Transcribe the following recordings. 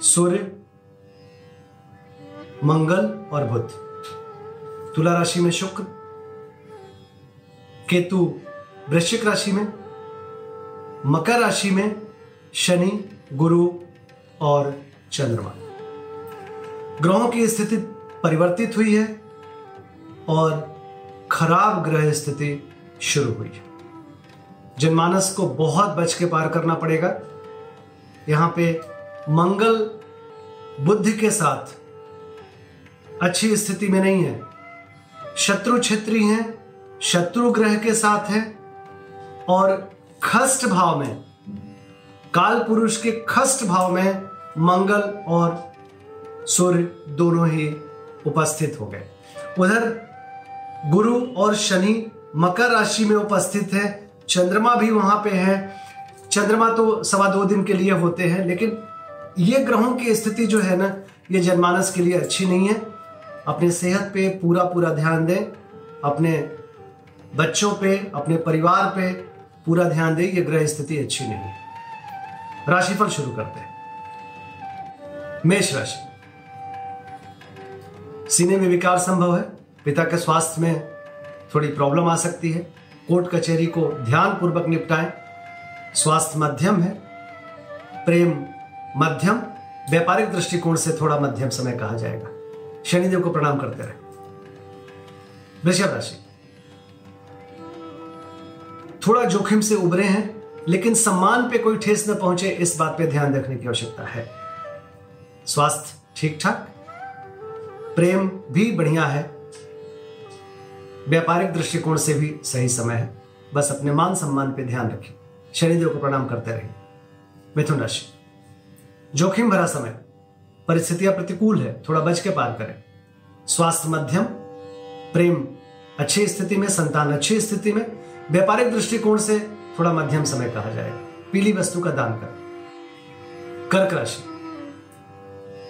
सूर्य, मंगल और बुध। तुला राशि में शुक्र, केतु वृश्चिक राशि में, मकर राशि में शनि, गुरु और चंद्रमा। ग्रहों की स्थिति परिवर्तित हुई है और खराब ग्रह स्थिति शुरू हुई है। जनमानस को बहुत बच के पार करना पड़ेगा। यहाँ पे मंगल बुद्धि के साथ। अच्छी स्थिति में नहीं है। शत्रु क्षेत्री हैं, शत्रु ग्रह के साथ है और खष्ट भाव में, काल पुरुष के खष्ट भाव में मंगल और सूर्य दोनों ही उपस्थित हो गए। उधर गुरु और शनि मकर राशि में उपस्थित है, चंद्रमा भी वहाँ पे है। चंद्रमा तो सवा दो दिन के लिए होते हैं, लेकिन ये ग्रहों की स्थिति जो है ना, ये जनमानस के लिए अच्छी नहीं है। अपने सेहत पे पूरा पूरा ध्यान दें। अपने बच्चों पे, अपने परिवार पे पूरा ध्यान दें, ये ग्रह स्थिति अच्छी नहीं है। राशिफल शुरू करते हैं। मेष राशि। सीने में विकार संभव है। पिता के स्वास्थ्य में थोड़ी प्रॉब्लम आ सकती है। कोर्ट कचहरी को ध्यान पूर्वक निपटाएँ। स्वास्थ्य मध्यम है। प्रेम मध्यम, व्यापारिक दृष्टिकोण से थोड़ा मध्यम समय कहा जाएगा। शनिदेव को प्रणाम करते रहे। वृषभ राशि। थोड़ा जोखिम से उभरे हैं, लेकिन सम्मान पे कोई ठेस न पहुँचे, इस बात पे ध्यान रखने की आवश्यकता है। स्वास्थ्य ठीक ठाक प्रेम भी बढ़िया है। व्यापारिक दृष्टिकोण से भी सही समय है। बस अपने मान सम्मान पे ध्यान रखें। शनिदेव को प्रणाम करते रहिए मिथुन राशि। जोखिम भरा समय। परिस्थितियाँ प्रतिकूल है, थोड़ा बच के पार करें। स्वास्थ्य मध्यम, प्रेम अच्छी स्थिति में, संतान अच्छी स्थिति में, व्यापारिक दृष्टिकोण से थोड़ा मध्यम समय कहा जाएगा। पीली वस्तु का दान करें। कर्क राशि।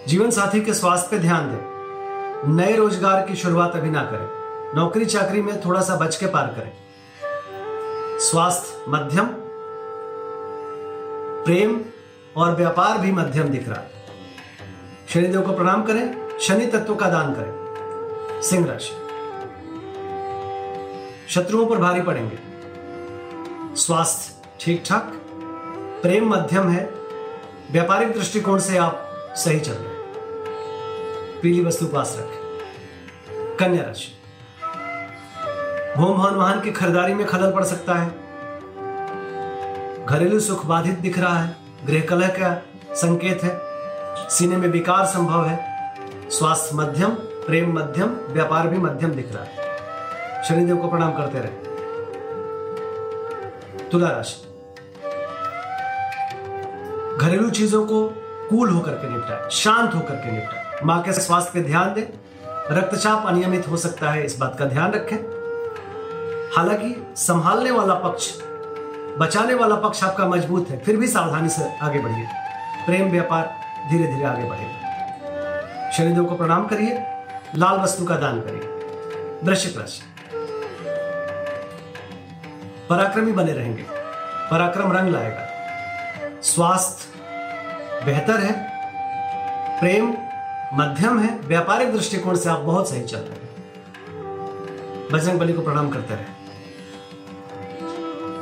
जीवन साथी के स्वास्थ्य पे ध्यान दें। नए रोज़गार की शुरुआत अभी ना करें। नौकरी चाकरी में थोड़ा सा बच के पार करें। स्वास्थ्य मध्यम, प्रेम और व्यापार भी मध्यम दिख रहा है। शनिदेव को प्रणाम करें, शनि तत्व का दान करें। सिंह राशि। शत्रुओं पर भारी पड़ेंगे। स्वास्थ्य ठीक ठाक प्रेम मध्यम है। व्यापारिक दृष्टिकोण से आप सही चल रहे हैं। पीली वस्तु पास रखें। कन्या राशि। भूम भवन वाहन की खरीदारी में खलल पड़ सकता है। घरेलू सुख बाधित दिख रहा है। गृह कलह का संकेत है। सीने में विकार संभव है। स्वास्थ्य मध्यम, प्रेम मध्यम, व्यापार भी मध्यम दिख रहा है। शनिदेव को प्रणाम करते रहे। तुला राशि। घरेलू चीज़ों को कूल होकर के निपटाए, शांत होकर के निपटाए। माँ के स्वास्थ्य पे ध्यान दें। रक्तचाप अनियमित हो सकता है, इस बात का ध्यान रखें। हालाँकि, संभालने वाला पक्ष बचाने वाला पक्ष आपका मज़बूत है, फिर भी सावधानी से आगे बढ़िए। प्रेम व्यापार धीरे धीरे आगे बढ़ेगा। शनिदेव को प्रणाम करिए, लाल वस्तु का दान करिए। वृश्चिक राशि। पराक्रमी बने रहेंगे। पराक्रम रंग लाएगा। स्वास्थ्य बेहतर है। प्रेम मध्यम है। व्यापारिक दृष्टिकोण से आप बहुत सही चल रहे हैं। बजरंग बली को प्रणाम करते रहे।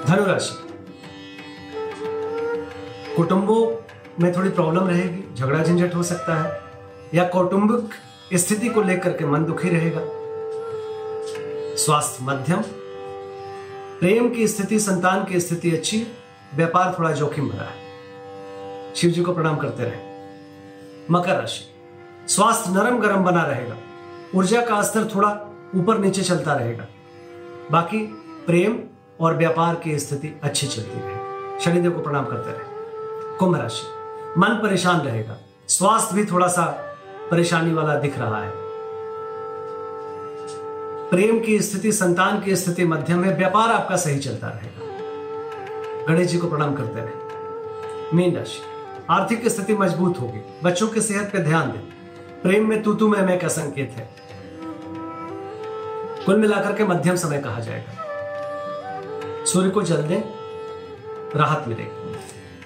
धनुराशि। कुटुंबों में थोड़ी प्रॉब्लम रहेगी, झगड़ा झंझट हो सकता है, या कौटुंबिक स्थिति को लेकर के मन दुखी रहेगा। स्वास्थ्य मध्यम, प्रेम की स्थिति, संतान की स्थिति अच्छी व्यापार थोड़ा जोखिम भरा है। शिव जी को प्रणाम करते रहे। मकर राशि, स्वास्थ्य नरम गरम बना रहेगा, ऊर्जा का स्तर थोड़ा ऊपर नीचे चलता रहेगा। बाकी प्रेम और व्यापार की स्थिति अच्छी चलती रहे। शनिदेव को प्रणाम करते रहे। कुंभ राशि। मन परेशान रहेगा। स्वास्थ्य भी थोड़ा सा परेशानी वाला दिख रहा है। प्रेम की स्थिति, संतान की स्थिति मध्यम है व्यापार आपका सही चलता रहेगा। गणेश जी को प्रणाम करते रहे। मीन राशि। आर्थिक स्थिति मज़बूत होगी। बच्चों की सेहत पर ध्यान दें। प्रेम में तू में मैं का संकेत है। कुल मिलाकर के मध्यम समय कहा जाएगा। सूर्य को जल दें। राहत मिलेगी।